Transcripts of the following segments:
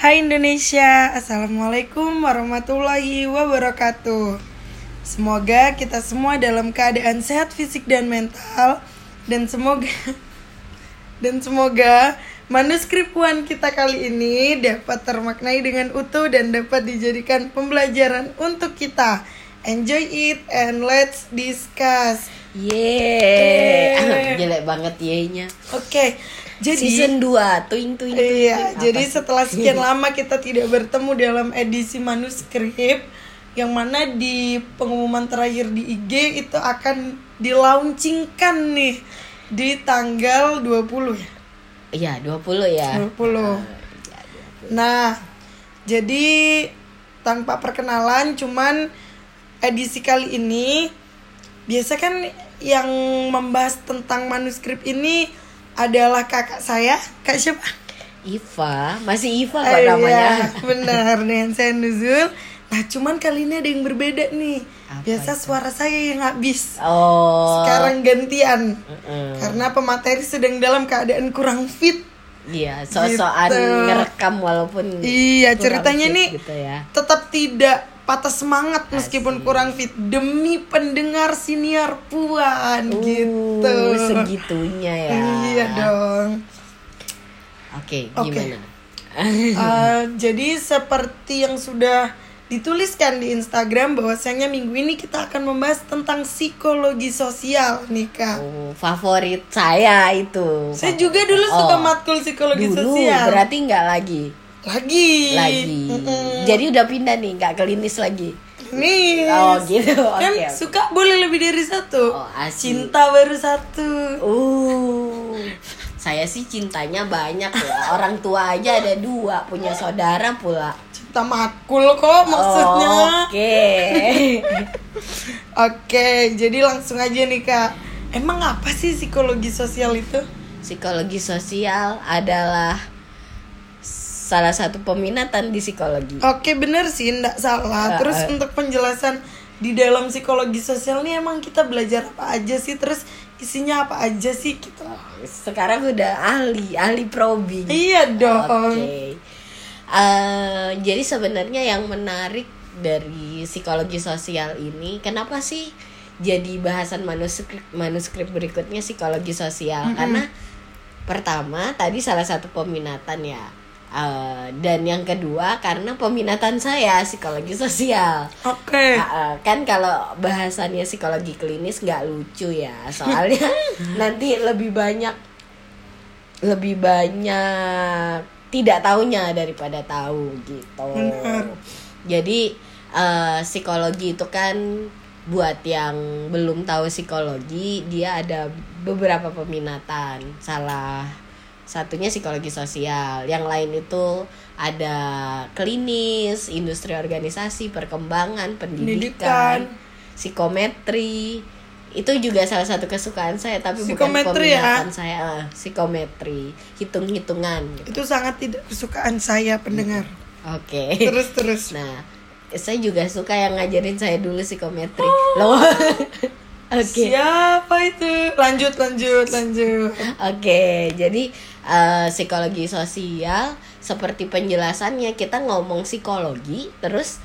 Hai Indonesia, Assalamualaikum warahmatullahi wabarakatuh Semoga kita semua dalam keadaan sehat fisik dan mental Dan semoga Dan semoga manuskrip One kita kali ini dapat termaknai dengan utuh dan dapat dijadikan pembelajaran untuk kita Enjoy it and let's discuss Yeay, Yeay. jelek banget ye-nya. Oke, jadi Season 2, tuing tuing. tuing, Iya, tuing. jadi setelah sekian lama kita tidak bertemu dalam edisi manuskrip yang mana di pengumuman terakhir di IG itu akan dilaunchingkan nih di tanggal 20 ya. Iya, 20 ya. 20. Iya, Nah, jadi tanpa perkenalan cuman edisi kali ini biasa kan yang membahas tentang manuskrip ini adalah kakak saya, Kak siapa? Iva, masih Iva kok Eh, namanya. iya, benar dengan saya Nuzul. Nah, cuman kali ini ada yang berbeda nih. Apa Biasa itu? suara saya yang habis. Oh. Sekarang gantian. Mm-mm. Karena pemateri sedang dalam keadaan kurang fit. Iya, sosokan Gitu. ngerekam walaupun Iya, ceritanya nih gitu ya. tetap tidak patah semangat meskipun Asik. kurang fit demi pendengar siniar puan gitu. Uh, segitunya ya. Iya dong. Oke, Oke. gimana? Eh, jadi seperti yang sudah dituliskan di Instagram bahwasanya minggu ini kita akan membahas tentang psikologi sosial nih kak. Oh, favorit saya itu. Saya juga dulu Oh, suka matkul psikologi Dulu sosial. berarti nggak lagi. Lagi. Lagi. Mm-mm. Jadi udah pindah nih, nggak klinis lagi. Nih. Oh gitu. Oke. Kan oke. suka boleh lebih dari satu. Oh, asik. Cinta baru satu. Uh, saya sih cintanya banyak ya. Orang tua aja ada dua, punya saudara pula. Cinta matkul kok maksudnya. Oke. Oke, jadi langsung aja nih kak. Emang apa sih psikologi sosial itu? Psikologi sosial adalah salah satu peminatan di psikologi. Oke bener sih, ndak salah. Terus eh. untuk penjelasan di dalam psikologi sosial nih emang kita belajar apa aja sih? Terus isinya apa aja sih gitu? Sekarang udah ahli, ahli probing. Iya dong. Oke. Eh, jadi sebenarnya yang menarik dari psikologi sosial ini, kenapa sih jadi bahasan manuskrip manuskrip berikutnya psikologi sosial? Karena pertama tadi salah satu peminatan ya. Eh, dan yang kedua karena peminatan saya psikologi sosial. Oke. Ah, ah, kan kalau bahasannya psikologi klinis nggak lucu ya soalnya nanti lebih banyak lebih banyak tidak taunya daripada tahu gitu Benar. jadi eh, psikologi itu kan buat yang belum tahu psikologi dia ada beberapa peminatan salah satunya psikologi sosial yang lain itu ada klinis industri organisasi perkembangan pendidikan, Pendidikan. psikometri itu juga salah satu kesukaan saya tapi bukan Psikometri ya? peminatan saya eh, psikometri hitung hitungan gitu. Itu sangat tidak kesukaan saya pendengar. oke Terus terus. Nah, saya juga suka yang ngajarin saya dulu psikometri. Oh. Loh. Oke. Siapa itu? Lanjut lanjut lanjut. Oke, jadi eh, psikologi sosial seperti penjelasannya kita ngomong psikologi terus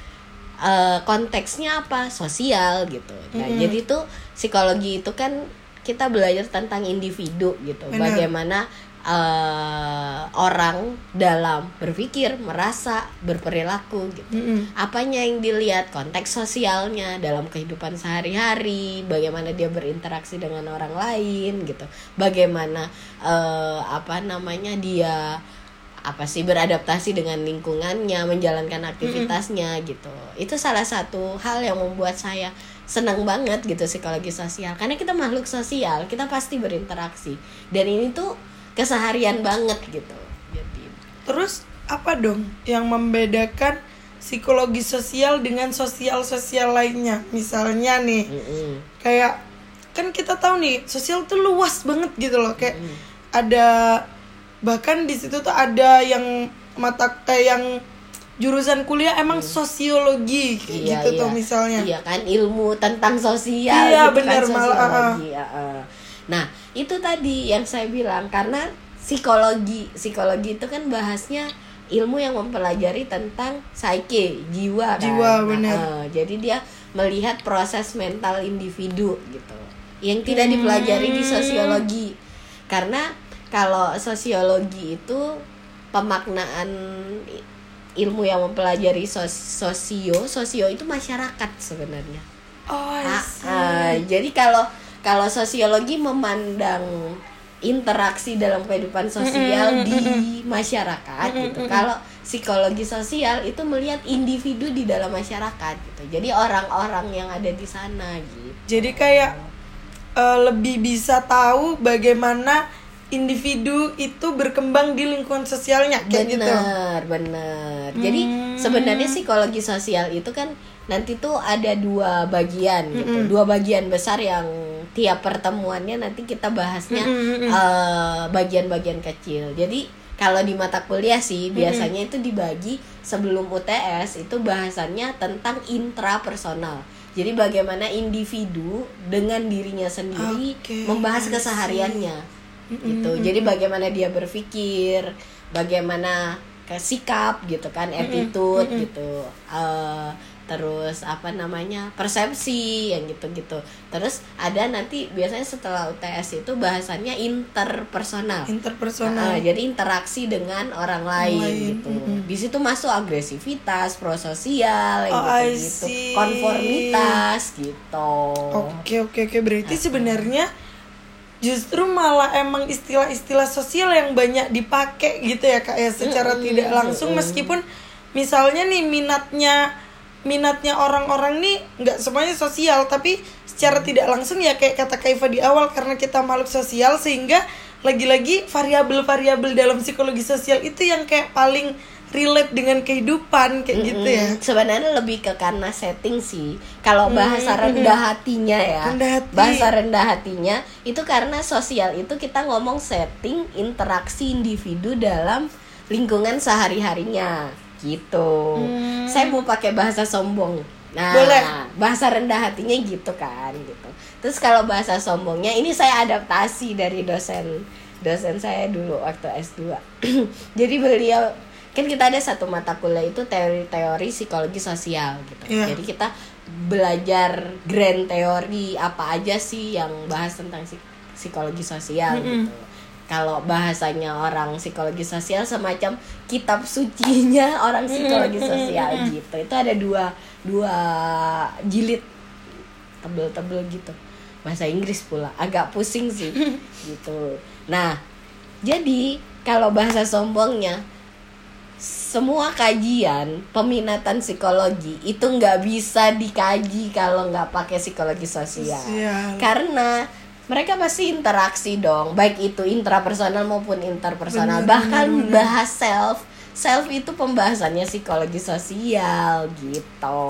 eh, konteksnya apa? Sosial gitu. Nah, Mm-mm. jadi tuh psikologi itu kan kita belajar tentang individu gitu. Benar. Bagaimana eh, orang dalam berpikir, merasa, berperilaku gitu. Mm-mm. apanya yang dilihat? Konteks sosialnya dalam kehidupan sehari-hari bagaimana dia berinteraksi dengan orang lain gitu. Bagaimana eh, apa namanya dia apa sih beradaptasi dengan lingkungannya menjalankan aktivitasnya gitu. Itu salah satu hal yang membuat saya senang banget gitu psikologi sosial. Karena kita makhluk sosial kita pasti berinteraksi. Dan ini tuh keseharian banget gitu jadi Terus apa dong yang membedakan psikologi sosial dengan sosial-sosial lainnya? Misalnya nih, mm-mm. kayak kan kita tahu nih, sosial tuh luas banget gitu loh. Kayak Mm. ada bahkan di situ tuh ada yang mata eh, yang jurusan kuliah emang sosiologi kayak Iya, gitu tuh iya. misalnya. Iya kan ilmu tentang sosial Iya, gitu benar, kan malah, sosiologi. eh. Nah, itu tadi yang saya bilang karena psikologi psikologi itu kan bahasnya ilmu yang mempelajari tentang psyche jiwa kan. Jiwa, Nah, benar. eh, jadi dia melihat proses mental individu gitu yang tidak Hmm. dipelajari di sosiologi karena kalau sosiologi itu pemaknaan ilmu yang mempelajari sos- sosio sosio itu masyarakat sebenarnya Oh, see. ah, jadi kalau kalau sosiologi memandang interaksi dalam kehidupan sosial di masyarakat gitu. Kalau psikologi sosial itu melihat individu di dalam masyarakat gitu. Jadi orang-orang yang ada di sana gitu. Jadi kayak eh, lebih bisa tahu bagaimana individu itu berkembang di lingkungan sosialnya kayak gitu. Benar, benar. Jadi sebenarnya psikologi sosial itu kan nanti tuh ada dua bagian gitu. Dua bagian besar yang tiap pertemuannya nanti kita bahasnya eh, bagian-bagian kecil. Jadi kalau di mata kuliah sih biasanya itu dibagi sebelum UTS itu bahasannya tentang intrapersonal. Jadi bagaimana individu dengan dirinya sendiri Oke, membahas I see. kesehariannya gitu. jadi bagaimana dia berpikir bagaimana sikap gitu kan attitude gitu. Eh, terus apa namanya persepsi yang gitu-gitu terus ada nanti biasanya setelah UTS itu bahasannya interpersonal Interpersonal. Ah, jadi interaksi dengan orang lain, lain, gitu. Di situ masuk agresivitas, prososial, Oh, gitu, see. konformitas, gitu. Oke oke oke berarti sebenarnya justru malah emang istilah-istilah sosial yang banyak dipakai gitu ya kak ya secara tidak langsung meskipun misalnya nih minatnya minatnya orang-orang nih nggak semuanya sosial tapi secara tidak langsung ya kayak kata Kaifa di awal karena kita makhluk sosial sehingga lagi-lagi variabel-variabel dalam psikologi sosial itu yang kayak paling relate dengan kehidupan kayak gitu ya. Mm, Sebenarnya lebih ke karena setting sih. Kalau bahasa rendah hatinya ya, Rendah hati. bahasa rendah hatinya itu karena sosial itu kita ngomong setting interaksi individu dalam lingkungan sehari-harinya gitu. Saya mau pakai bahasa sombong. Nah, Boleh. bahasa rendah hatinya gitu kan gitu. Terus kalau bahasa sombongnya ini saya adaptasi dari dosen dosen saya dulu waktu S2. Jadi beliau kan kita ada satu mata kuliah itu teori-teori psikologi sosial gitu. Iya. Jadi kita belajar grand teori apa aja sih yang bahas tentang psik- psikologi sosial gitu. Kalau bahasanya orang psikologi sosial semacam kitab sucinya orang psikologi sosial gitu. Itu ada dua dua jilid tebel-tebel gitu. Bahasa Inggris pula agak pusing sih gitu. Nah, jadi kalau bahasa sombongnya semua kajian peminatan psikologi itu nggak bisa dikaji kalau nggak pakai psikologi sosial Sosial. karena mereka pasti interaksi dong baik itu intrapersonal maupun interpersonal Bener, bahkan bener, bener. bahas self self itu pembahasannya psikologi sosial gitu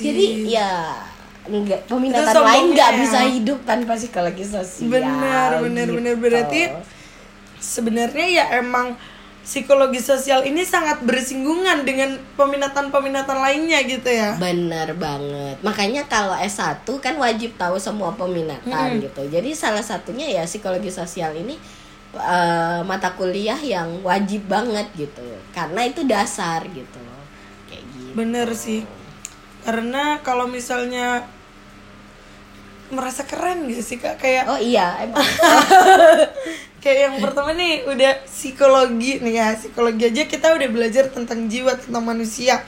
jadi ya nggak peminatan lain nggak ya. bisa hidup tanpa psikologi sosial Benar, benar, gitu. benar. Berarti sebenarnya ya emang psikologi sosial ini sangat bersinggungan dengan peminatan-peminatan lainnya gitu ya. Bener banget. Makanya kalau S1 kan wajib tahu semua peminatan gitu. Jadi salah satunya ya psikologi sosial ini eh, mata kuliah yang wajib banget gitu. Karena itu dasar gitu. Kayak gitu. Bener sih. Karena kalau misalnya merasa keren gak sih kak? Kayak Oh iya, emang. kayak yang pertama nih udah psikologi nih ya. Psikologi aja kita udah belajar tentang jiwa tentang manusia.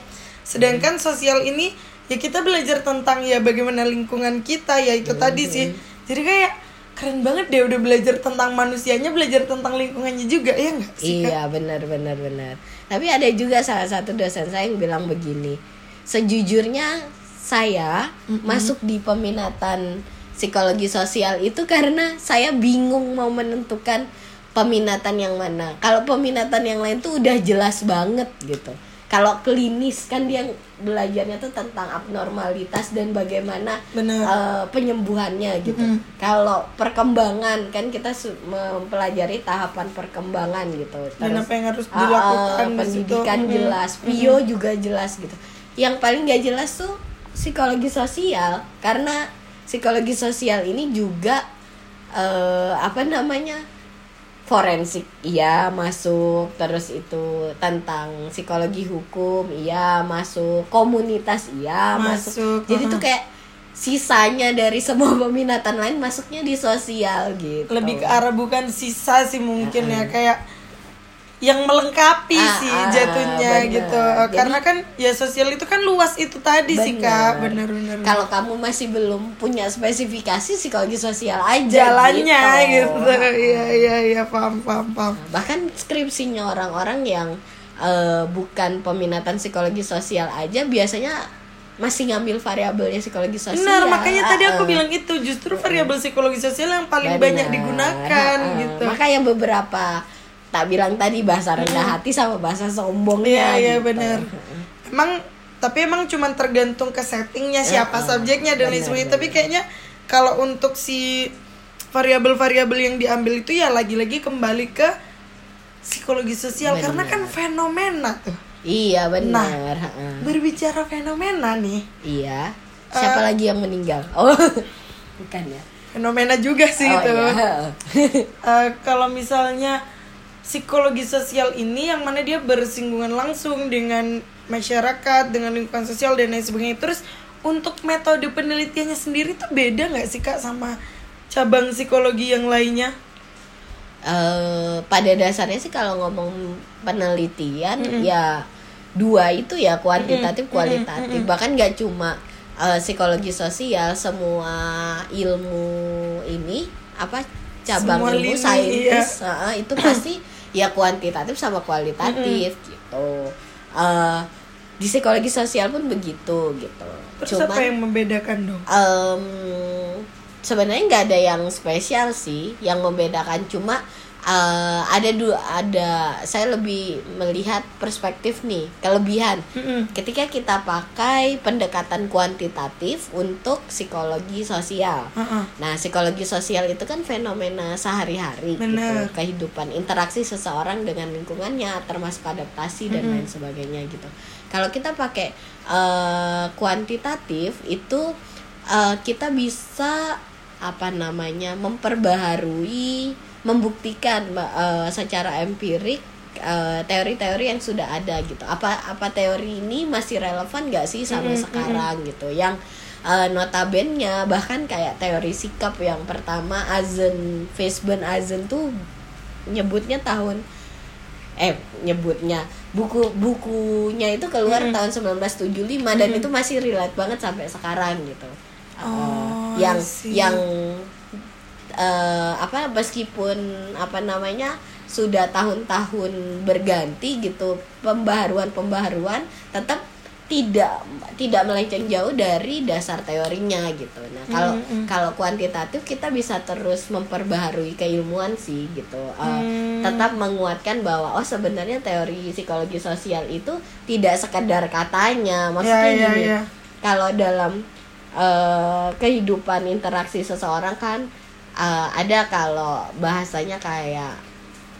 Sedangkan sosial ini ya kita belajar tentang ya bagaimana lingkungan kita. Ya itu tadi sih. Jadi kayak keren banget deh udah belajar tentang manusianya belajar tentang lingkungannya juga ya nggak sih iya, benar benar benar. Tapi ada juga salah satu dosen saya yang bilang begini. Sejujurnya saya masuk di peminatan psikologi sosial itu karena saya bingung mau menentukan peminatan yang mana. Kalau peminatan yang lain tuh udah jelas banget gitu. Kalau klinis kan dia belajarnya tuh tentang abnormalitas dan bagaimana eh, penyembuhannya gitu. Kalau perkembangan kan kita mempelajari tahapan perkembangan gitu. Dan Terus, apa yang harus ah, dilakukan di situ. pendidikan Mm-mm. jelas, Pio juga jelas gitu. Yang paling gak jelas tuh psikologi sosial karena psikologi sosial ini juga eh, apa namanya forensik. Iya masuk terus itu tentang psikologi hukum iya masuk komunitas iya masuk, Masuk, jadi tuh kayak sisanya dari semua peminatan lain masuknya di sosial gitu. Lebih ke arah bukan sisa sih mungkin ya kayak yang melengkapi Ah, sih ah, jatuhnya bener. gitu Jadi- karena kan ya sosial itu kan luas itu tadi sih kak Bener. bener-bener kalau kamu masih belum punya spesifikasi psikologi sosial aja jalannya gitu, gitu iya iya iya paham paham paham bahkan skripsinya orang-orang yang eh, bukan peminatan psikologi sosial aja biasanya masih ngambil variabelnya psikologi sosial benar makanya tadi aku ah. bilang itu justru variabel psikologi sosial yang paling Benar. banyak digunakan ah. gitu makanya beberapa tak bilang tadi bahasa rendah hati sama bahasa iya sombongnya iya gitu. benar emang tapi emang cuma tergantung ke settingnya siapa subjeknya dan lain sebagainya tapi kayaknya kalau untuk si variabel-variabel yang diambil itu ya lagi-lagi kembali ke psikologi sosial. Karena kan fenomena. Tuh iya Nah. benar ha-ha. berbicara fenomena nih. Iya. Eh. siapa lagi yang meninggal? Oh bukan ya? Fenomena juga sih oh, itu. iya. Eh, kalau misalnya psikologi sosial ini yang mana dia bersinggungan langsung dengan masyarakat dengan lingkungan sosial dan lain sebagainya. Terus untuk metode penelitiannya sendiri tuh beda nggak sih kak sama cabang psikologi yang lainnya? Eh, pada dasarnya sih kalau ngomong penelitian ya dua itu ya kuantitatif kualitatif. Bahkan nggak cuma eh, psikologi sosial semua ilmu ini apa cabang Semua ilmu lini, iya. eh, itu pasti ya kuantitatif sama kualitatif gitu. Eh, di psikologi sosial pun begitu gitu. Terus apa yang membedakan dong? Em, sebenarnya nggak ada yang spesial sih. Yang membedakan cuma eh, ada dua ada saya lebih melihat perspektif nih kelebihan Mm-mm. ketika kita pakai pendekatan kuantitatif untuk psikologi sosial Heeh. Nah, psikologi sosial itu kan fenomena sehari-hari gitu, kehidupan, interaksi seseorang dengan lingkungannya, termasuk adaptasi dan lain sebagainya gitu. Kalau kita pakai eh, kuantitatif itu eh, kita bisa apa namanya memperbaharui, membuktikan eh, secara empirik eh, teori-teori yang sudah ada gitu. Apa apa teori ini masih relevan nggak sih sampai sekarang gitu? Yang uh, notabennya bahkan kayak teori sikap yang pertama Azen Faceban Azen tuh nyebutnya tahun eh nyebutnya buku bukunya itu keluar tahun 1975 dan itu masih relate banget sampai sekarang gitu Uh, Oh, yang see. yang eh, apa meskipun apa namanya sudah tahun-tahun berganti gitu pembaharuan-pembaharuan tetap tidak tidak melenceng jauh dari dasar teorinya gitu. Nah, kalau kalau kuantitatif kita bisa terus memperbaharui keilmuan sih gitu. Eh, tetap menguatkan bahwa oh sebenarnya teori psikologi sosial itu tidak sekedar katanya. Maksudnya iya, gini. iya. Kalau dalam eh, kehidupan interaksi seseorang kan eh, ada kalau bahasanya kayak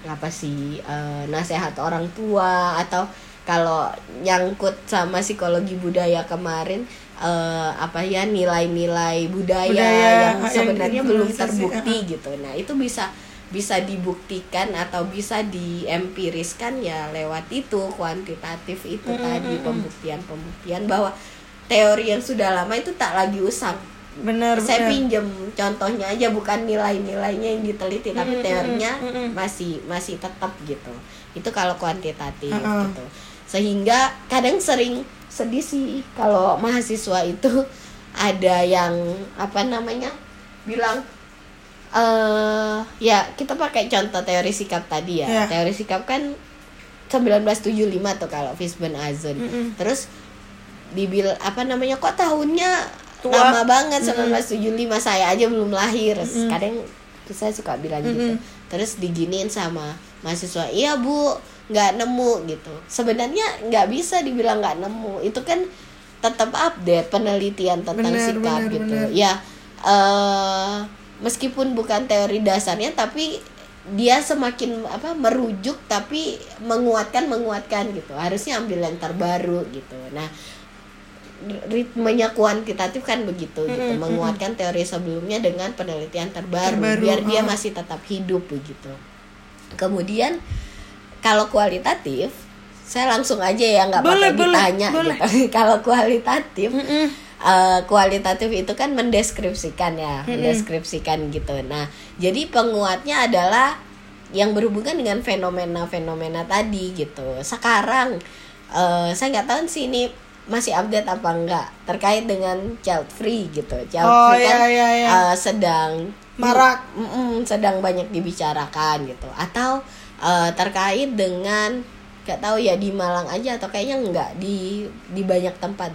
apa sih eh, nasihat orang tua atau kalau nyangkut sama psikologi budaya kemarin eh, apa ya nilai-nilai budaya, Budaya yang yang sebenarnya belum diinternalisasi, terbukti gitu. Nah, itu bisa bisa dibuktikan atau bisa diempiriskan ya lewat itu kuantitatif itu tadi pembuktian-pembuktian bahwa teori yang sudah lama itu tak lagi usang benar saya benar. pinjem contohnya aja bukan nilai-nilainya yang diteliti tapi teorinya masih masih tetap gitu itu kalau kuantitatif Mm-mm. gitu sehingga kadang sering sedih sih kalau mahasiswa itu ada yang apa namanya bilang eh ya kita pakai contoh teori sikap tadi ya Iya. teori sikap kan 1975 tuh kalau Fishburne Azun terus dibil apa namanya kok tahunnya Tua. lama banget 1975 saya aja belum lahir. Kadang saya suka bilang gitu. Terus diginiin sama mahasiswa iya bu nggak nemu gitu. Sebenarnya nggak bisa dibilang nggak nemu. Itu kan tetap update penelitian tentang Benar, sikap benar, gitu. benar. ya eh meskipun bukan teori dasarnya tapi dia semakin apa merujuk tapi menguatkan menguatkan gitu. Harusnya ambil yang terbaru gitu. Nah ritmenya kuantitatif kan begitu gitu. Menguatkan teori sebelumnya dengan penelitian terbaru, Terbaru, biar dia oh. masih tetap hidup begitu. Kemudian kalau kualitatif saya langsung aja ya nggak Boleh, pakai ditanya boleh. gitu kalau kualitatif Mm-mm. eh, kualitatif itu kan mendeskripsikan ya mendeskripsikan gitu. Nah jadi penguatnya adalah yang berhubungan dengan fenomena-fenomena tadi gitu. Sekarang eh, saya nggak tahu sih ini masih update apa enggak terkait dengan child free gitu child Oh, free kan iya, iya. eh, sedang Marak. Mm-mm, sedang banyak dibicarakan gitu atau eh, terkait dengan nggak tahu ya di Malang aja atau kayaknya enggak di di banyak tempat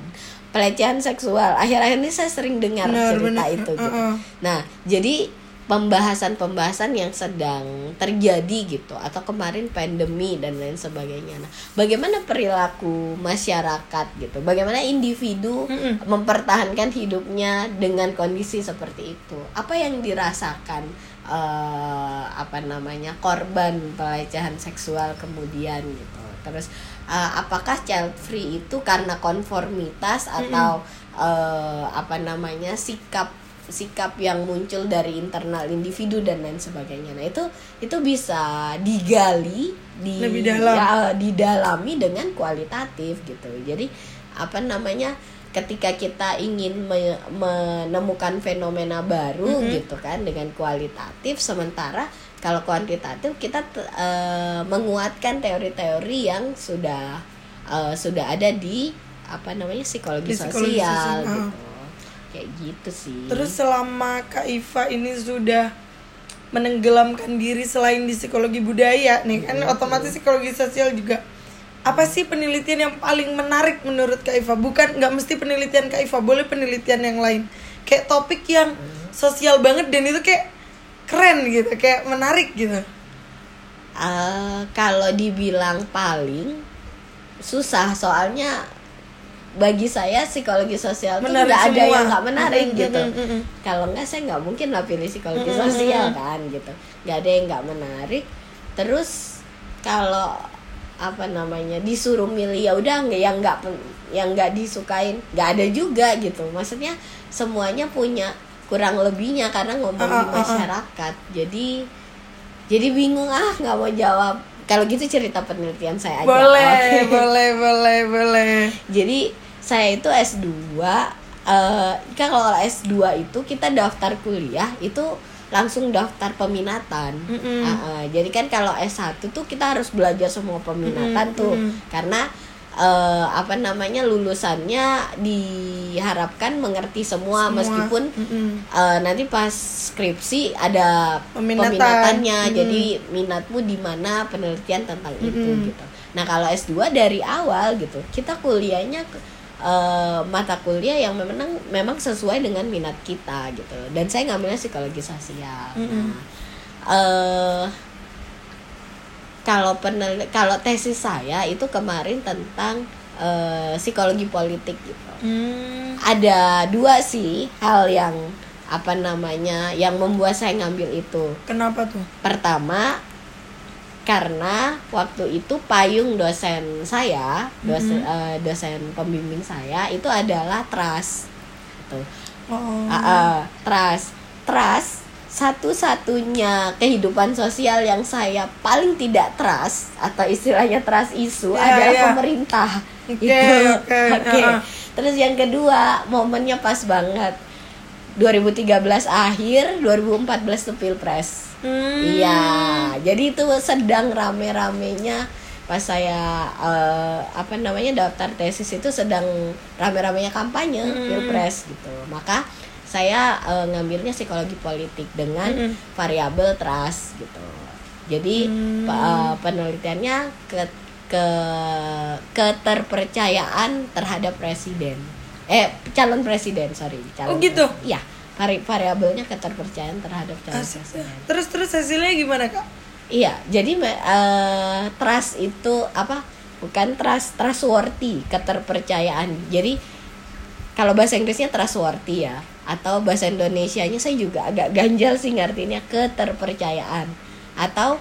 pelecehan seksual akhir-akhir ini saya sering dengar Benar, cerita benar. itu gitu Uh-uh. nah jadi pembahasan-pembahasan yang sedang terjadi gitu atau kemarin pandemi dan lain sebagainya. Nah bagaimana perilaku masyarakat gitu? Bagaimana individu Mm-mm. mempertahankan hidupnya dengan kondisi seperti itu? Apa yang dirasakan eh, apa namanya korban pelecehan seksual kemudian gitu? Terus eh, apakah child free itu karena konformitas atau eh, apa namanya sikap sikap yang muncul dari internal individu dan lain sebagainya. Nah itu itu bisa digali di Lebih dalam. ya, didalami dengan kualitatif gitu. Jadi apa namanya ketika kita ingin me- menemukan fenomena baru Mhm. gitu kan dengan kualitatif sementara kalau kuantitatif kita eh, menguatkan teori-teori yang sudah eh, sudah ada di apa namanya psikologi, Di psikologi sosial sosial, gitu kayak gitu sih Terus selama Kak Iva ini sudah menenggelamkan diri selain di psikologi budaya nih kan otomatis psikologi sosial juga apa sih penelitian yang paling menarik menurut Kak Iva? Bukan nggak mesti penelitian Kak Iva, boleh penelitian yang lain. Kayak topik yang sosial banget dan itu kayak keren gitu, kayak menarik gitu. Eh, kalau dibilang paling susah soalnya bagi saya psikologi sosial tuh Menarik nggak ada yang nggak menarik Mm, mm, gitu. mm, mm, mm. kalau nggak saya nggak mungkin lah pilih psikologi Mm, mm, sosial kan gitu. Nggak ada yang nggak menarik. Terus kalau apa namanya disuruh milih ya udah nggak yang nggak yang nggak disukain nggak ada juga gitu. Maksudnya semuanya punya kurang lebihnya karena ngomong Ah, di ah, ah, ah. masyarakat. Jadi jadi bingung ah nggak mau jawab kalau gitu cerita penelitian saya aja Boleh, Oke. boleh, boleh, boleh. jadi saya itu S2 eh kan kalau S2 itu kita daftar kuliah itu langsung daftar peminatan. Mm-mm. Ah, ah. jadi kan kalau S1 tuh kita harus belajar semua peminatan Mm-mm, tuh mm-mm. karena eh, apa namanya lulusannya diharapkan mengerti semua, Semua. meskipun Mm-mm. eh, nanti pas skripsi ada Peminatan. peminatannya Mm-mm. jadi minatmu di mana penelitian tentang itu Mm-mm. gitu nah kalau S2 dari awal gitu kita kuliahnya eh, mata kuliah yang memang memang sesuai dengan minat kita gitu dan saya ngambilnya psikologi sosial Mm-mm. nah eh kalau penel kalau tesis saya itu kemarin tentang eh, psikologi politik gitu Hmm. ada dua sih hal yang apa namanya yang membuat saya ngambil itu Kenapa tuh? pertama karena waktu itu payung dosen saya dosen eh, dosen pembimbing saya itu adalah trust gitu. Oh. Ah, ah, trust trust satu-satunya kehidupan sosial yang saya paling tidak trust atau istilahnya trust isu Ya, adalah ya. pemerintah Oke, Itu. oke, Oke. ah. terus yang kedua momennya pas banget 2013 akhir 2014 tuh pilpres Hmm. Iya, jadi itu sedang rame-ramenya pas saya eh, apa namanya daftar tesis itu sedang rame-ramenya kampanye Mm. pilpres gitu. Maka saya eh, ngambilnya psikologi politik dengan Mm-mm. variabel trust gitu. Jadi Hmm. pe- eh, penelitiannya ke ke keterpercayaan terhadap presiden. Eh calon presiden, sorry. Calon Oh, gitu? presiden. Iya, vari- variabelnya keterpercayaan terhadap calon Asik. presiden. Terus terus hasilnya gimana kak? Iya, jadi eh, trust itu apa? Bukan trust, trustworthy, keterpercayaan. Jadi kalau bahasa Inggrisnya trustworthy ya, atau bahasa Indonesianya saya juga agak ganjal sih ngartinya keterpercayaan. Atau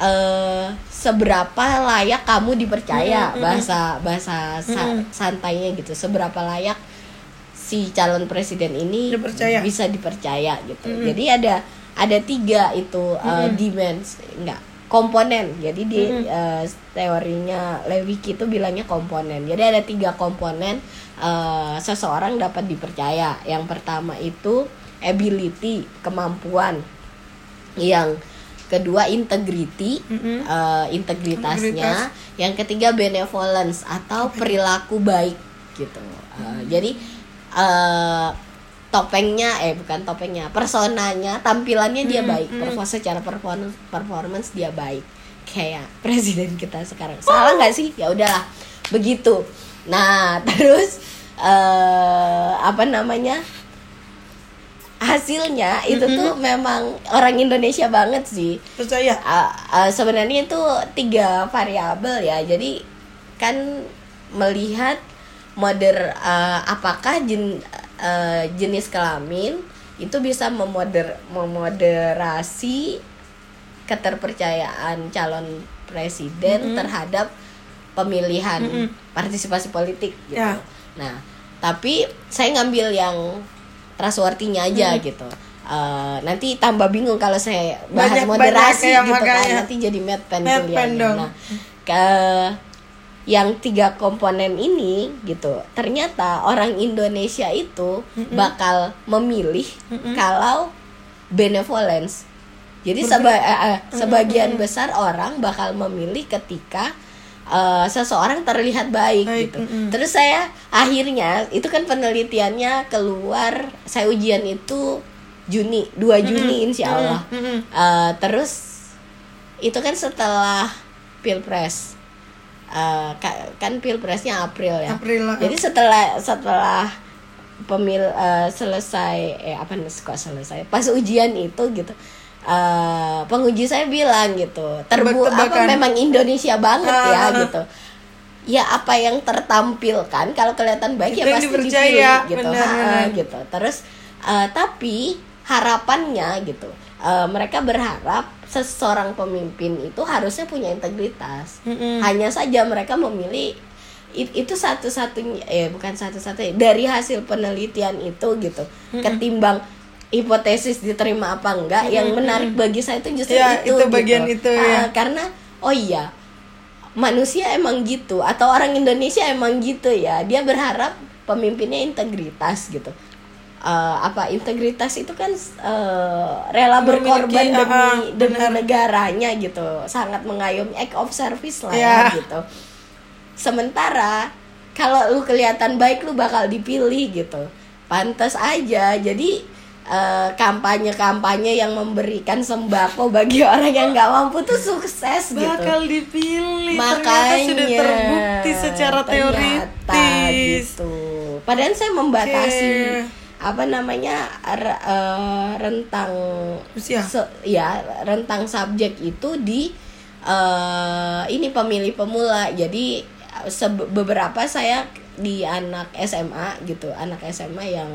eh, seberapa layak kamu dipercaya Mm-mm, bahasa bahasa sa- Mm-mm. santainya gitu. Seberapa layak si calon presiden ini Dipercaya. bisa dipercaya gitu. Mm-mm. Jadi ada ada tiga itu uh, dimensi enggak komponen jadi di eh, teorinya Lewicki itu bilangnya komponen jadi ada tiga komponen eh, seseorang dapat dipercaya. Yang pertama itu ability kemampuan. Yang kedua integrity Mm-mm. eh, integritasnya. Yang ketiga benevolence atau perilaku baik gitu. Eh, jadi eh, topengnya eh bukan topengnya personanya tampilannya dia baik. Perform secara performance performance dia baik. Kayak presiden kita sekarang. Salah nggak sih? Ya udahlah. Begitu nah terus eh apa namanya? Hasilnya itu tuh memang orang Indonesia banget sih. Percaya? Uh, uh, sebenarnya itu tiga variabel ya. Jadi kan melihat moder uh, apakah jen, uh, jenis kelamin itu bisa memoder memoderasi keterpercayaan calon presiden terhadap pemilihan partisipasi politik gitu. Ya. Nah, tapi saya ngambil yang trustworthy-nya aja gitu. Eh, nanti tambah bingung kalau saya bahas Banyak- moderasi banyak ya, gitu kan. nanti jadi mad pen Mad pen kuliahnya. Nah, ke yang tiga komponen ini gitu ternyata orang Indonesia itu bakal memilih kalau benevolence. Jadi seba- eh, eh, sebagian besar orang bakal memilih ketika eh, seseorang terlihat baik, Baik, gitu. mm-mm. terus saya akhirnya itu kan penelitiannya keluar saya ujian itu Juni 2 Juni insya Allah Mm-mm. Eh, terus itu kan setelah pilpres. Eh, ka- kan pilpresnya April ya. April lah. jadi setelah setelah pemil eh, selesai eh apa kok selesai? Pas ujian itu gitu eh penguji saya bilang gitu terbu apa memang Indonesia banget ya ah, gitu. Ya apa yang tertampilkan kalau kelihatan baik Itu ya pasti dipercaya, dipilih gitu. Benar, Ha, gitu. Terus eh, tapi harapannya gitu eh, mereka berharap seseorang pemimpin itu harusnya punya integritas. Mm-mm. hanya saja mereka memilih it- itu satu-satunya eh bukan satu-satunya dari hasil penelitian itu gitu ketimbang hipotesis diterima apa enggak yang menarik bagi saya itu justru Ya, itu itu bagian gitu. itu, ya. Ah, karena oh iya manusia emang gitu atau orang Indonesia emang gitu ya dia berharap pemimpinnya integritas gitu Eh, apa integritas itu kan eh, rela Memiliki, berkorban demi ah, demi benar. negaranya gitu sangat mengayomi act of service lah Ya. ya gitu sementara kalau lu kelihatan baik lu bakal dipilih gitu pantas aja jadi eh, kampanye-kampanye yang memberikan sembako bagi orang yang nggak mampu tuh sukses gitu bakal dipilih makanya ternyata sudah terbukti secara teoritis gitu padahal saya membatasi Oke. apa namanya eh, rentang Usia. se- ya rentang subjek itu di eh, ini pemilih pemula jadi beberapa saya di anak SMA gitu anak SMA yang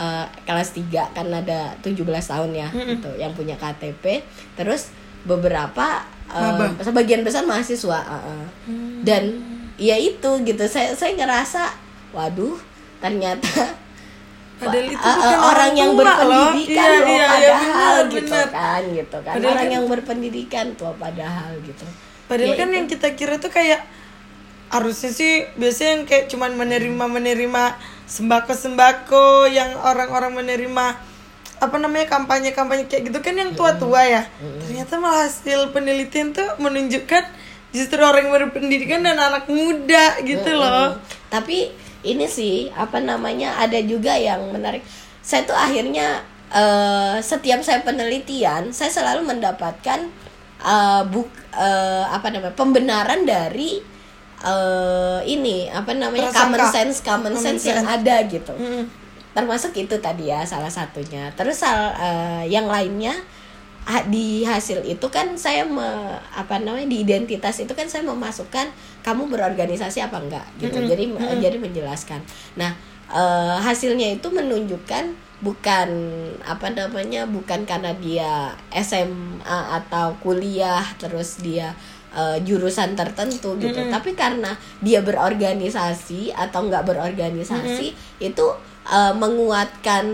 eh, kelas 3 kan ada 17 tahun ya gitu yang punya KTP terus beberapa Maba. sebagian besar mahasiswa uh, uh. dan ya itu gitu saya saya ngerasa waduh ternyata Padahal itu uh, uh, bukan orang orang yang loh. berpendidikan Iya, loh iya, iya, padahal benar, gitu kan gitu kan Padahal orang kan- yang berpendidikan tuh padahal gitu Padahal Ya kan itu. yang kita kira tuh kayak harusnya sih biasanya yang kayak cuman menerima menerima sembako sembako yang orang-orang menerima apa namanya kampanye kampanye kayak gitu kan yang tua-tua ya. Ternyata malah hasil penelitian tuh menunjukkan justru orang yang berpendidikan dan anak muda gitu loh. Tapi ini sih apa namanya ada juga yang menarik. Saya tuh akhirnya eh, setiap saya penelitian saya selalu mendapatkan eh, buk eh, apa namanya pembenaran dari eh, ini apa namanya common sense common sense yang ada gitu. Mm-mm. termasuk itu tadi ya salah satunya. Terus sal- eh, yang lainnya di hasil itu kan saya me- apa namanya di identitas itu kan saya memasukkan kamu berorganisasi apa enggak gitu. Jadi jadi menjelaskan. Nah eh, hasilnya itu menunjukkan bukan apa namanya bukan karena dia SMA atau kuliah terus dia eh, jurusan tertentu gitu tapi karena dia berorganisasi atau enggak berorganisasi itu eh, menguatkan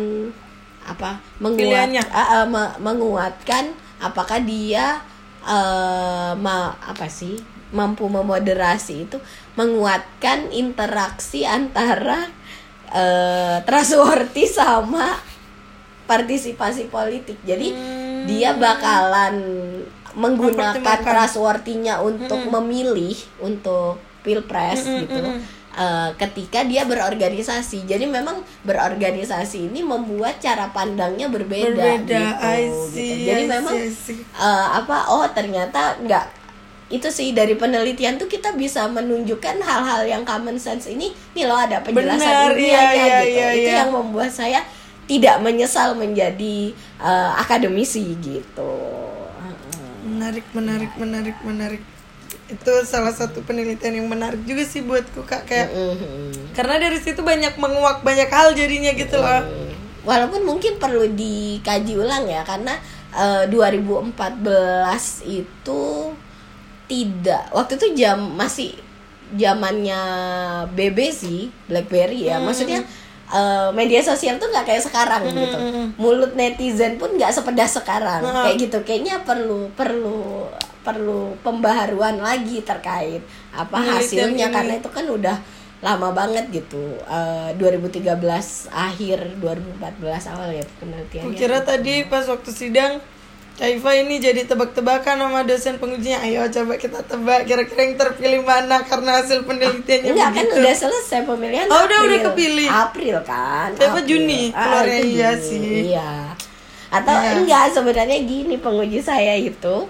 apa menguat ah, me- menguatkan apakah dia eh ma apa sih mampu memoderasi itu menguatkan interaksi antara eh trustworthy sama partisipasi politik. Jadi Hmm. dia bakalan menggunakan trustworthy-nya untuk memilih untuk pilpres gitu. Eh, ketika dia berorganisasi, jadi memang berorganisasi ini membuat cara pandangnya berbeda, berbeda gitu, gitu. see, Jadi I memang see, I see. eh, apa? Oh ternyata nggak itu sih dari penelitian tuh kita bisa menunjukkan hal-hal yang common sense ini nih loh ada penjelasan Benar, ilmiahnya iya, iya, gitu iya, itu iya. yang membuat saya tidak menyesal menjadi eh, akademisi gitu menarik menarik menarik menarik. Itu salah satu penelitian yang menarik juga sih buatku kak kayak Mhm. karena dari situ banyak menguak banyak hal jadinya gitu loh. Walaupun mungkin perlu dikaji ulang ya karena eh, 2014 itu tidak waktu itu jam masih zamannya BB sih BlackBerry ya. Maksudnya eh, media sosial tuh nggak kayak sekarang gitu. mulut netizen pun nggak sepedas sekarang. Kayak gitu. Kayaknya perlu perlu perlu pembaharuan lagi terkait apa Penelitian hasilnya. karena itu kan udah lama banget gitu. Eh, 2013 akhir 2014 awal ya penelitiannya. Kira tadi pas waktu sidang Kaifa ini jadi tebak-tebakan sama dosen pengujinya Ayo coba kita tebak kira-kira yang terpilih mana karena hasil penelitiannya Enggak kan udah selesai pemilihan Oh, udah- April. udah kepilih. April kan April. Juni? Ah, Keluarnya itu iya sih. Iya Atau Iya. enggak sebenarnya gini penguji saya itu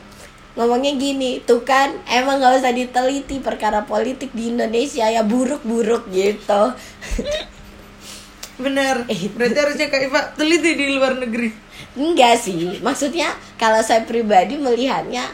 Ngomongnya gini Tuh kan emang gak usah diteliti perkara politik di Indonesia ya buruk-buruk gitu Benar Eh, Berarti harusnya Kaifa teliti di luar negeri Enggak sih, maksudnya kalau saya pribadi melihatnya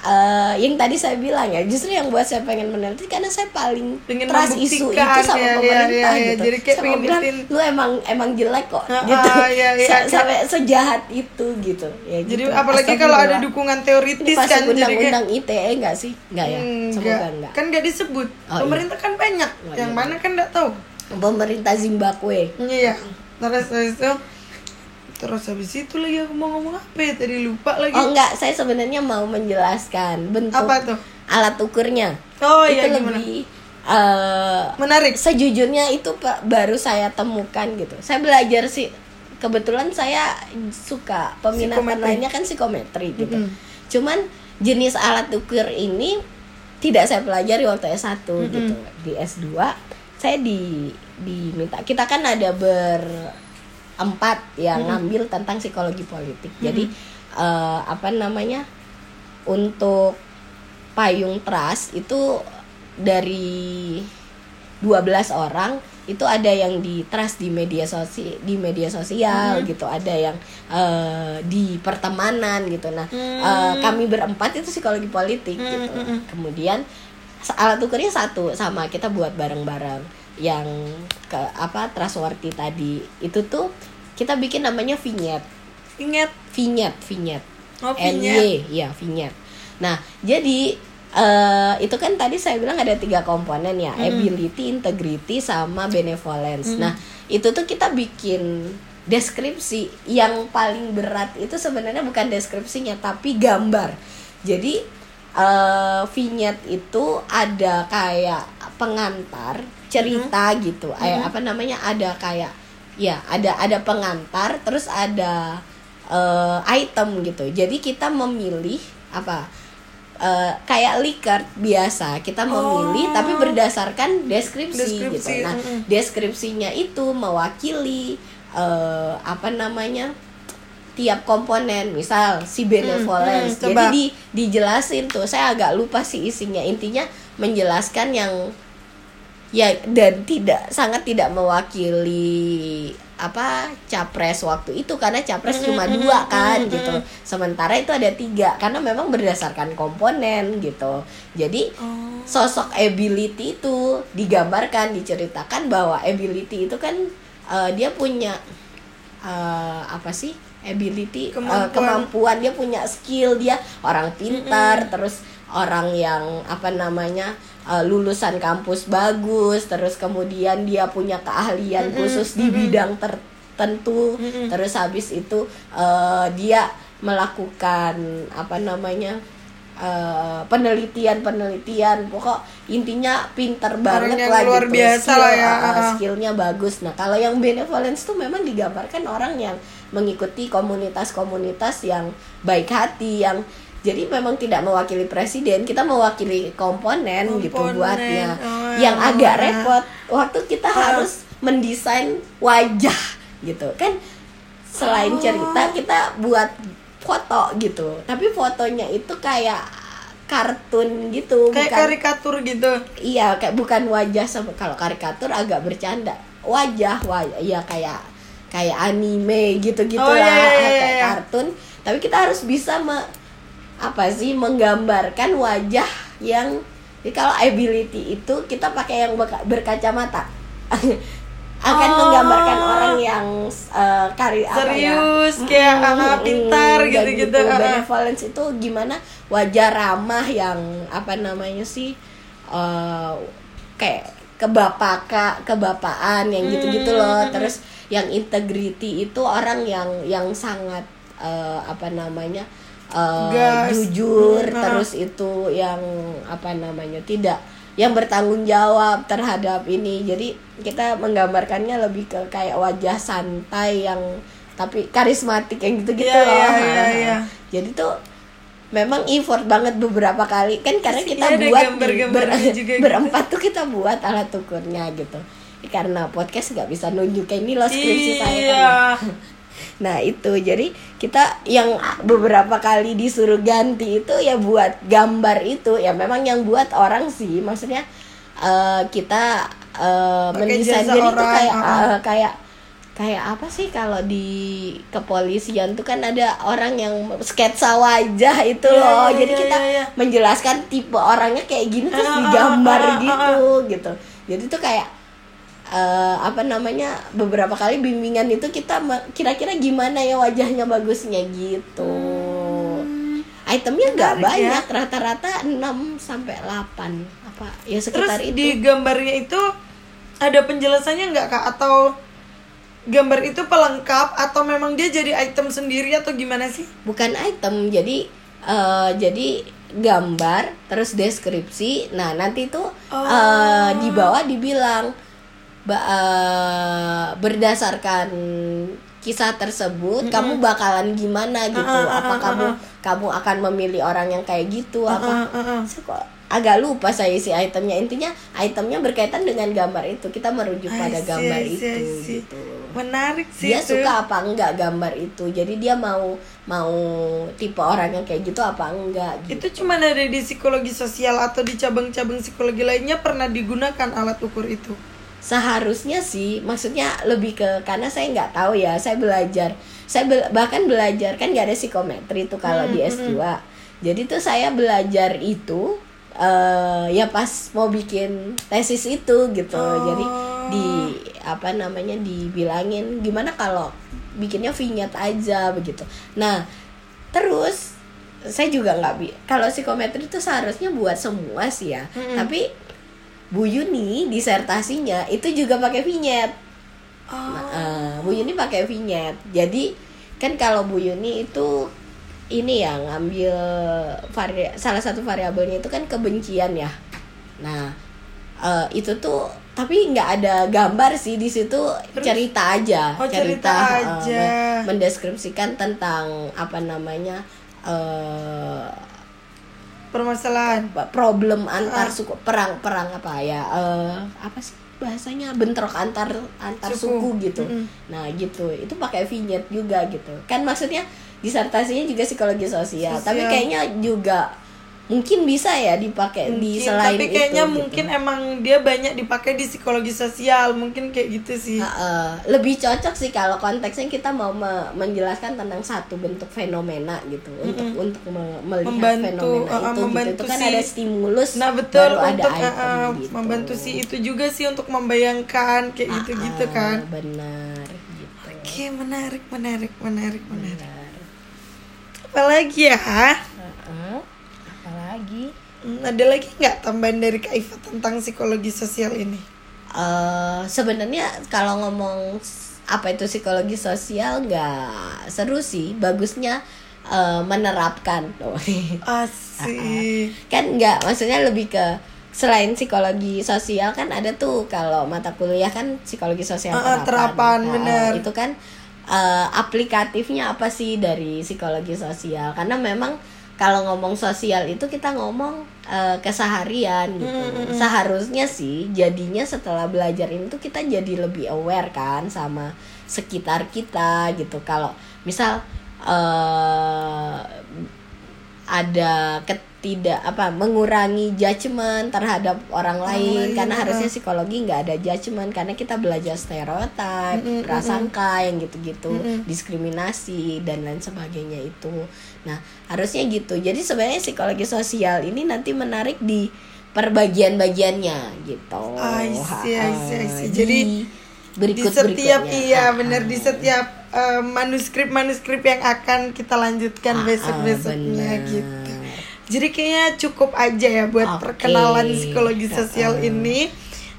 eh, yang tadi saya bilang ya, justru yang buat saya pengen meneliti karena saya paling Pengen trust isu itu sama ya, ya, pemerintah ya, ya. gitu. Jadi kayak saya pengen bilang, buktiin. lu emang emang jelek kok, Ah, gitu. ah, ya, ya, Sa- ya. Sampai sejahat itu gitu. Ya, Jadi gitu. apalagi kalau ada dukungan ini teoritis pasti kan Jadi kayak undang-undang ITE enggak sih? Enggak ya? Semoga Enggak. enggak. Kan gak disebut Oh, Pemerintah kan banyak Oh, Yang iya. mana kan gak tahu Pemerintah Zimbabwe. Iya Terus habis itu Terus habis itu lagi aku mau ngomong apa ya Tadi lupa lagi Oh enggak, saya sebenarnya mau menjelaskan bentuk Apa tuh? alat ukurnya. Oh itu iya gimana lebih eh, Menarik sejujurnya itu Pak, baru saya temukan gitu. Saya belajar sih kebetulan saya suka peminatan Psikometri. lainnya kan psikometri gitu. Mm-mm. Cuman jenis alat ukur ini tidak saya pelajari waktu S1 gitu. Di S2 saya di diminta kita kan ada berempat yang ngambil tentang psikologi politik. Jadi eh, apa namanya? Untuk payung trust itu dari 12 orang itu ada yang di trust di media sosial di media sosial gitu ada yang eh, di pertemanan gitu. Nah eh, kami berempat itu psikologi politik gitu. kemudian alat ukurnya satu sama kita buat bareng-bareng yang ke apa trustworthy tadi. Itu tuh kita bikin namanya vignette. Ingat vignette vignette. Oh, vignette. NY ya vignette. Nah jadi eh, itu kan tadi saya bilang ada tiga komponen ya ability integrity sama benevolence. Nah itu tuh kita bikin deskripsi. Yang paling berat itu sebenarnya bukan deskripsinya tapi gambar. Jadi eh, vignette itu ada kayak pengantar cerita gitu. Eh, apa namanya ada kayak ya ada ada pengantar terus ada eh, item gitu. Jadi kita memilih apa eh, kayak Likert biasa. Kita memilih tapi berdasarkan deskripsi, Deskripsi, gitu. Nah mm-mm. deskripsinya itu mewakili eh, apa namanya tiap komponen. Misal si benevolence. Hmm, jadi coba. di dijelasin tuh. Saya agak lupa sih isinya. Intinya menjelaskan yang ya dan tidak sangat tidak mewakili apa capres waktu itu. Karena capres cuma dua kan gitu. Sementara itu ada tiga karena memang berdasarkan komponen gitu. Jadi Oh. sosok ability itu digambarkan diceritakan bahwa ability itu kan eh, dia punya eh, apa sih ability eh, Kemampuan. kemampuan. Dia punya skill dia orang pintar terus orang yang apa namanya eh, lulusan kampus bagus terus kemudian dia punya keahlian khusus di bidang tertentu. Terus habis itu eh, dia melakukan apa namanya eh, penelitian-penelitian. Pokok intinya pinter banget lah luar gitu. biasa skill lah ya. eh, skillnya bagus. Nah kalau yang benevolence tuh memang digambarkan orang yang mengikuti komunitas-komunitas yang baik hati yang jadi memang tidak mewakili presiden kita mewakili komponen, gitu Komponen, buatnya oh, yang ya. agak repot waktu kita Ah. harus mendesain wajah gitu kan selain Oh. cerita kita buat foto gitu tapi fotonya itu kayak kartun gitu kayak bukan karikatur gitu iya kayak bukan wajah sama kalau karikatur agak bercanda wajah wajah iya kayak kayak anime gitu gitu Oh, lah iya, iya, kayak iya. kartun tapi kita harus bisa me, apa sih menggambarkan wajah yang jadi kalau ability itu kita pakai yang berka- berkacamata akan Oh. menggambarkan orang yang eh, kari apa ya Serius, kayak, Mm, mm, pintar kayak gitu-gitu, ah. benevolence itu gimana wajah ramah yang apa namanya sih eh, kayak kebapaka kebapaan yang gitu-gitu loh Hmm. terus yang integrity itu orang yang yang sangat eh, apa namanya Gas. jujur terus itu yang apa namanya tidak yang bertanggung jawab terhadap ini. Jadi kita menggambarkannya lebih ke kayak wajah santai yang tapi karismatik yang gitu-gitu Iya, loh. iya, iya, iya. jadi tuh memang effort banget beberapa kali. Kan karena Iya, kita ada buat nih, ber- juga gitu. berempat tuh kita buat alat ukurnya gitu. Karena podcast nggak bisa nunjukin. Ini loh skripsi saya kan Nah itu. Jadi kita yang beberapa kali disuruh ganti itu ya buat gambar itu ya memang yang buat orang sih. Maksudnya eh, kita Pakai mendesain jadi itu orang, kayak uh-uh. eh, kayak kayak apa sih kalau di kepolisian tuh kan ada orang yang sketsa wajah itu Iya, loh. iya, jadi iya, kita iya, iya. menjelaskan tipe orangnya kayak gini terus digambar gitu gitu. Jadi tuh kayak eh, apa namanya beberapa kali bimbingan itu kita kira-kira gimana ya wajahnya bagusnya gitu. Itemnya nggak Hmm. Ya. banyak rata-rata 6 sampai 8 apa ya terus sekitar itu. di gambarnya itu ada penjelasannya nggak kak? Atau gambar itu pelengkap atau memang dia jadi item sendiri atau gimana sih? Bukan item jadi eh, jadi gambar terus deskripsi. Nah nanti itu Oh. eh, di bawah dibilang eh, berdasarkan kisah tersebut kamu bakalan gimana gitu? Ah, ah, apa ah, kamu ah, kamu akan memilih orang yang kayak gitu? Apa? Ah, ah, ah. Saya kok agak lupa saya isi itemnya. Intinya itemnya berkaitan dengan gambar itu. Kita merujuk I pada see, gambar see, itu see. gitu. Menarik sih dia itu. suka apa enggak gambar itu? Jadi dia mau mau tipe orang yang kayak gitu apa enggak gitu? Itu cuma ada di psikologi sosial atau di cabang-cabang psikologi lainnya pernah digunakan alat ukur itu seharusnya sih maksudnya lebih ke karena saya nggak tahu ya saya belajar. Saya bel- bahkan belajar kan nggak ada psikometri itu kalau Hmm, di S2 jadi tuh saya belajar itu eh ya pas mau bikin tesis itu gitu. Oh. jadi di apa namanya dibilangin gimana kalau bikinnya vignette aja begitu. Nah terus saya juga nggak bi kalau psikometri itu seharusnya buat semua sih ya. Mm-mm. tapi Bu Yuni disertasinya itu juga pakai vignette oh. Nah, eh, Bu Yuni pakai vignette jadi kan kalau Bu Yuni itu ini ya ngambil vari salah satu variabelnya itu kan kebencian ya. Nah eh, itu tuh tapi nggak ada gambar sih di situ. Cerita aja. Oh, cerita eh, aja. men- mendeskripsikan tentang apa namanya eh permasalahan problem antar Ah. suku perang perang apa ya eh apa sih bahasanya bentrok antar antar Suku. suku, gitu Mm-mm. nah gitu itu pakai vignette juga gitu kan maksudnya disertasinya juga psikologi sosial, tapi Sosial. kayaknya juga mungkin bisa ya dipakai di Mungkin, selain tapi kayaknya itu, mungkin gitu. emang dia banyak dipakai di psikologi sosial mungkin kayak gitu sih. Ah, eh, lebih cocok sih kalau konteksnya kita mau me- menjelaskan tentang satu bentuk fenomena gitu untuk untuk me- melihat Membantu, fenomena uh, uh, itu gitu. membantu itu kan si- ada stimulus nah betul baru ada untuk item uh, uh, gitu. membantu si itu juga sih untuk membayangkan kayak gitu gitu Ah, kan. benar gitu. Oke menarik menarik menarik menarik. Benar. Apalagi ya? Heeh. Apalagi Hmm, ada lagi nggak tambahan dari Kak Iva tentang psikologi sosial ini? Eh sebenarnya kalau ngomong apa itu psikologi sosial nggak seru sih. Bagusnya eh, menerapkan. Asik. kan nggak maksudnya lebih ke selain psikologi sosial kan ada tuh kalau mata kuliah kan psikologi sosial Ah, ah, terapan, Nah, bener. itu kan eh, aplikatifnya apa sih dari psikologi sosial? Karena memang kalau ngomong sosial itu kita ngomong eh, keseharian gitu. Seharusnya sih jadinya setelah belajar ini tuh kita jadi lebih aware kan sama sekitar kita gitu. Kalau misal eh ada ketidak apa mengurangi judgement terhadap orang lain lain, karena ah. harusnya psikologi nggak ada judgement karena kita belajar stereotip, Mm-mm, prasangka yang gitu-gitu, diskriminasi dan lain sebagainya itu. Nah, harusnya gitu. Jadi sebenarnya psikologi sosial ini nanti menarik di perbagian-bagiannya gitu. I see, I see, I see. Jadi, di di berikut setiap berikutnya. iya benar di setiap manuskrip-manuskrip yang akan kita lanjutkan besok-besoknya gitu. Jadi kayaknya cukup aja ya buat Oke. perkenalan psikologi sosial Ah. ini.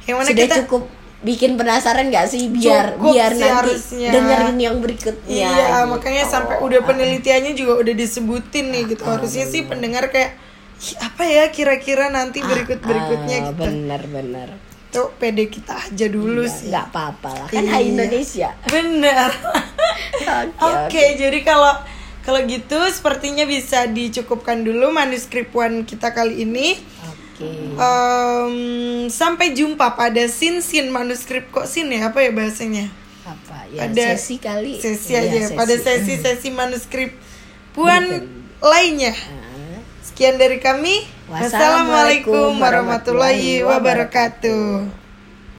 Yang mana sudah kita cukup bikin penasaran nggak sih biar Cukup biar sih nanti harusnya. dengerin yang berikutnya Iya, gitu. makanya sampai udah penelitiannya juga udah disebutin nih gitu. Harusnya sih pendengar kayak "Ih, apa ya kira-kira nanti berikut-berikutnya Ah, gitu. bener-bener Tuh pede kita aja dulu Iya, sih. nggak apa-apa lah kan Iya. Indonesia Bener. oke Oke, jadi kalau kalau gitu sepertinya bisa dicukupkan dulu manuskrip one kita kali ini. oke Em, sampai jumpa pada sin-sin manuskrip kok sin ya apa ya bahasanya? apa ya Pada sesi kali Sesi aja sesi. pada sesi-sesi manuskrip puan lainnya. Ah, Sekian dari kami. Wassalamualaikum warahmatullahi wabarakatuh.